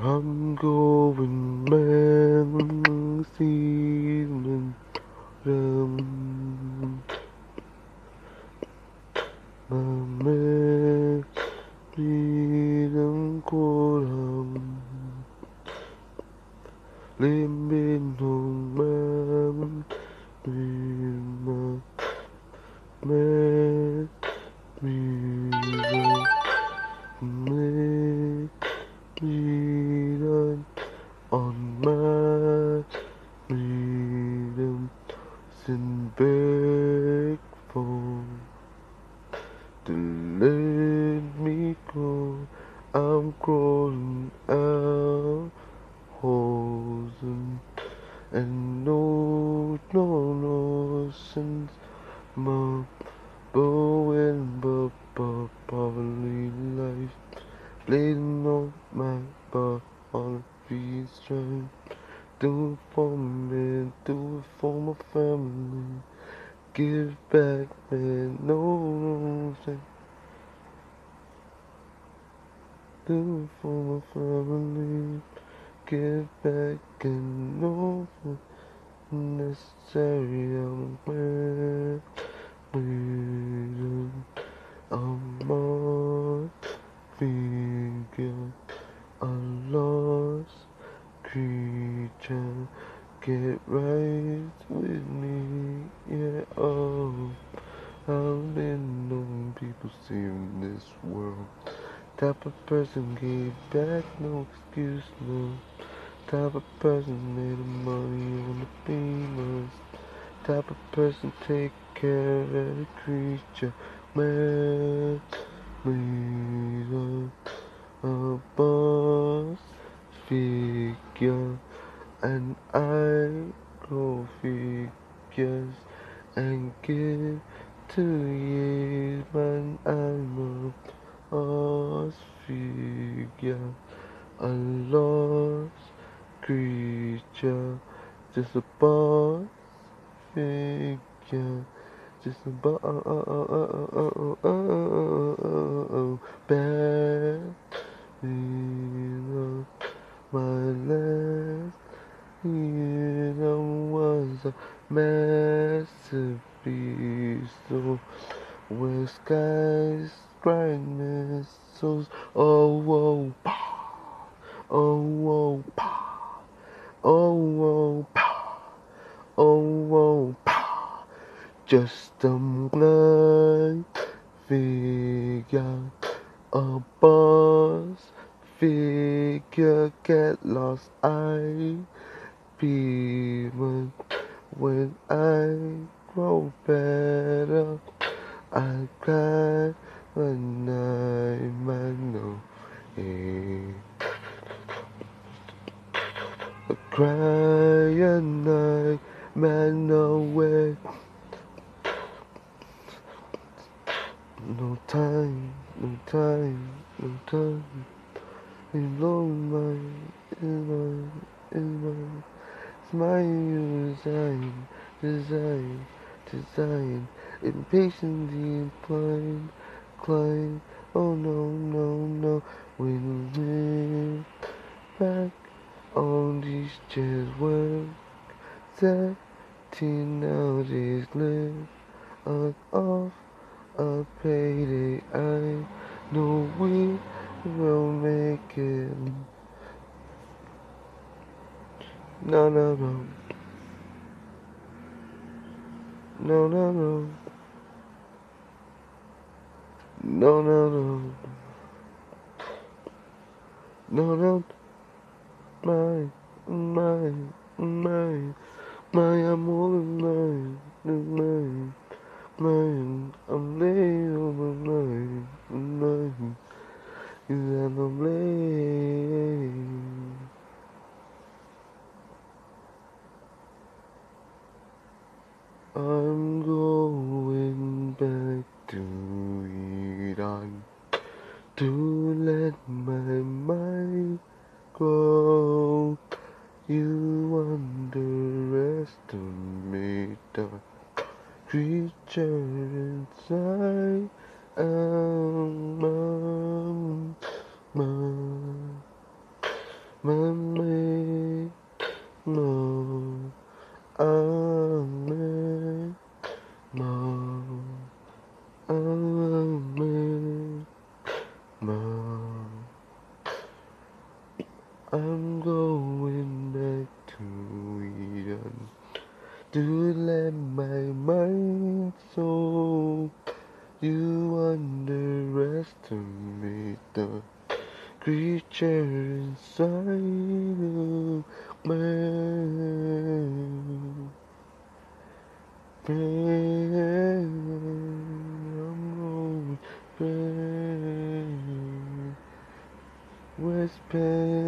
I'm going mad this evening. Um, I'm mad, I'm. Living on my mind, mad, me. To let me go. I'm crawling out holes and, and no, no, no sense. My bowing, but, but, probably life. Bleeding on my body strength. Do it for me, do it for my family. Give back, man, no, say. Do for my family. Give back and no necessary. I'm glad we I'm on figure. A lost creature. Get right with me, yeah. Oh, I've been knowing people see in this world. Type of person gave back, no excuse, no. Type of person made money on the beamers. Type of person take care of every creature. Man, leader, a boss figure, and I grow figures and give to you, man. I'm a lost figure, a lost creature, just a boss figure. Just a bo- oh, oh, oh, oh, oh, oh, oh, oh, oh, bad hero. My last hero was a masterpiece. So where skies missiles. Oh, oh, pow. Oh, oh, pow. Oh, oh, pow. Oh, oh, pow. Just a blind figure, a boss figure, get lost. I be when I grow better. I cry when I man know it. I cry and I man away. No time, no time, no time. In low mind, in my, in my, it's my design, design, design. Impatiently inclined, climb. Oh no, no, no. When we back on these chairs, work. Thirteen nowadays live on off a payday. I know we will make it. No, no, no. No, no, no. No, no, no. No, no. My, my, my, My amor is my, is my, my. I'm laying on my mind, mine. Is that I'm laying. Underestimate the creature inside. Um, um, um, Mama, no, amen, no, amen. I'm going back to Eden to let my mind so you underestimate the creature inside of me. Pain, I'm. Where's pain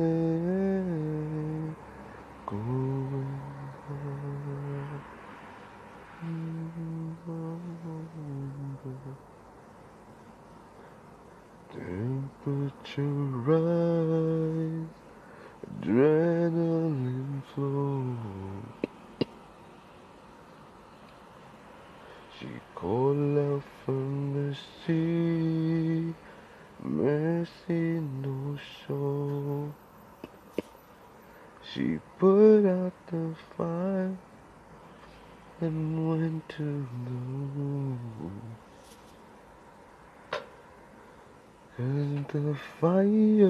Temperature rise, adrenaline flow. She called out from the sea, mercy no show. She put out the fire and went to the moon. And the fire.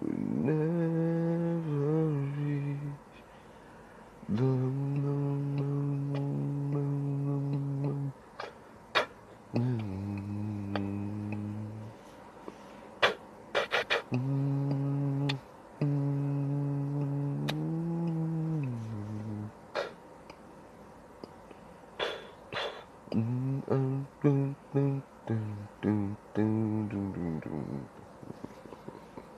Would never reach the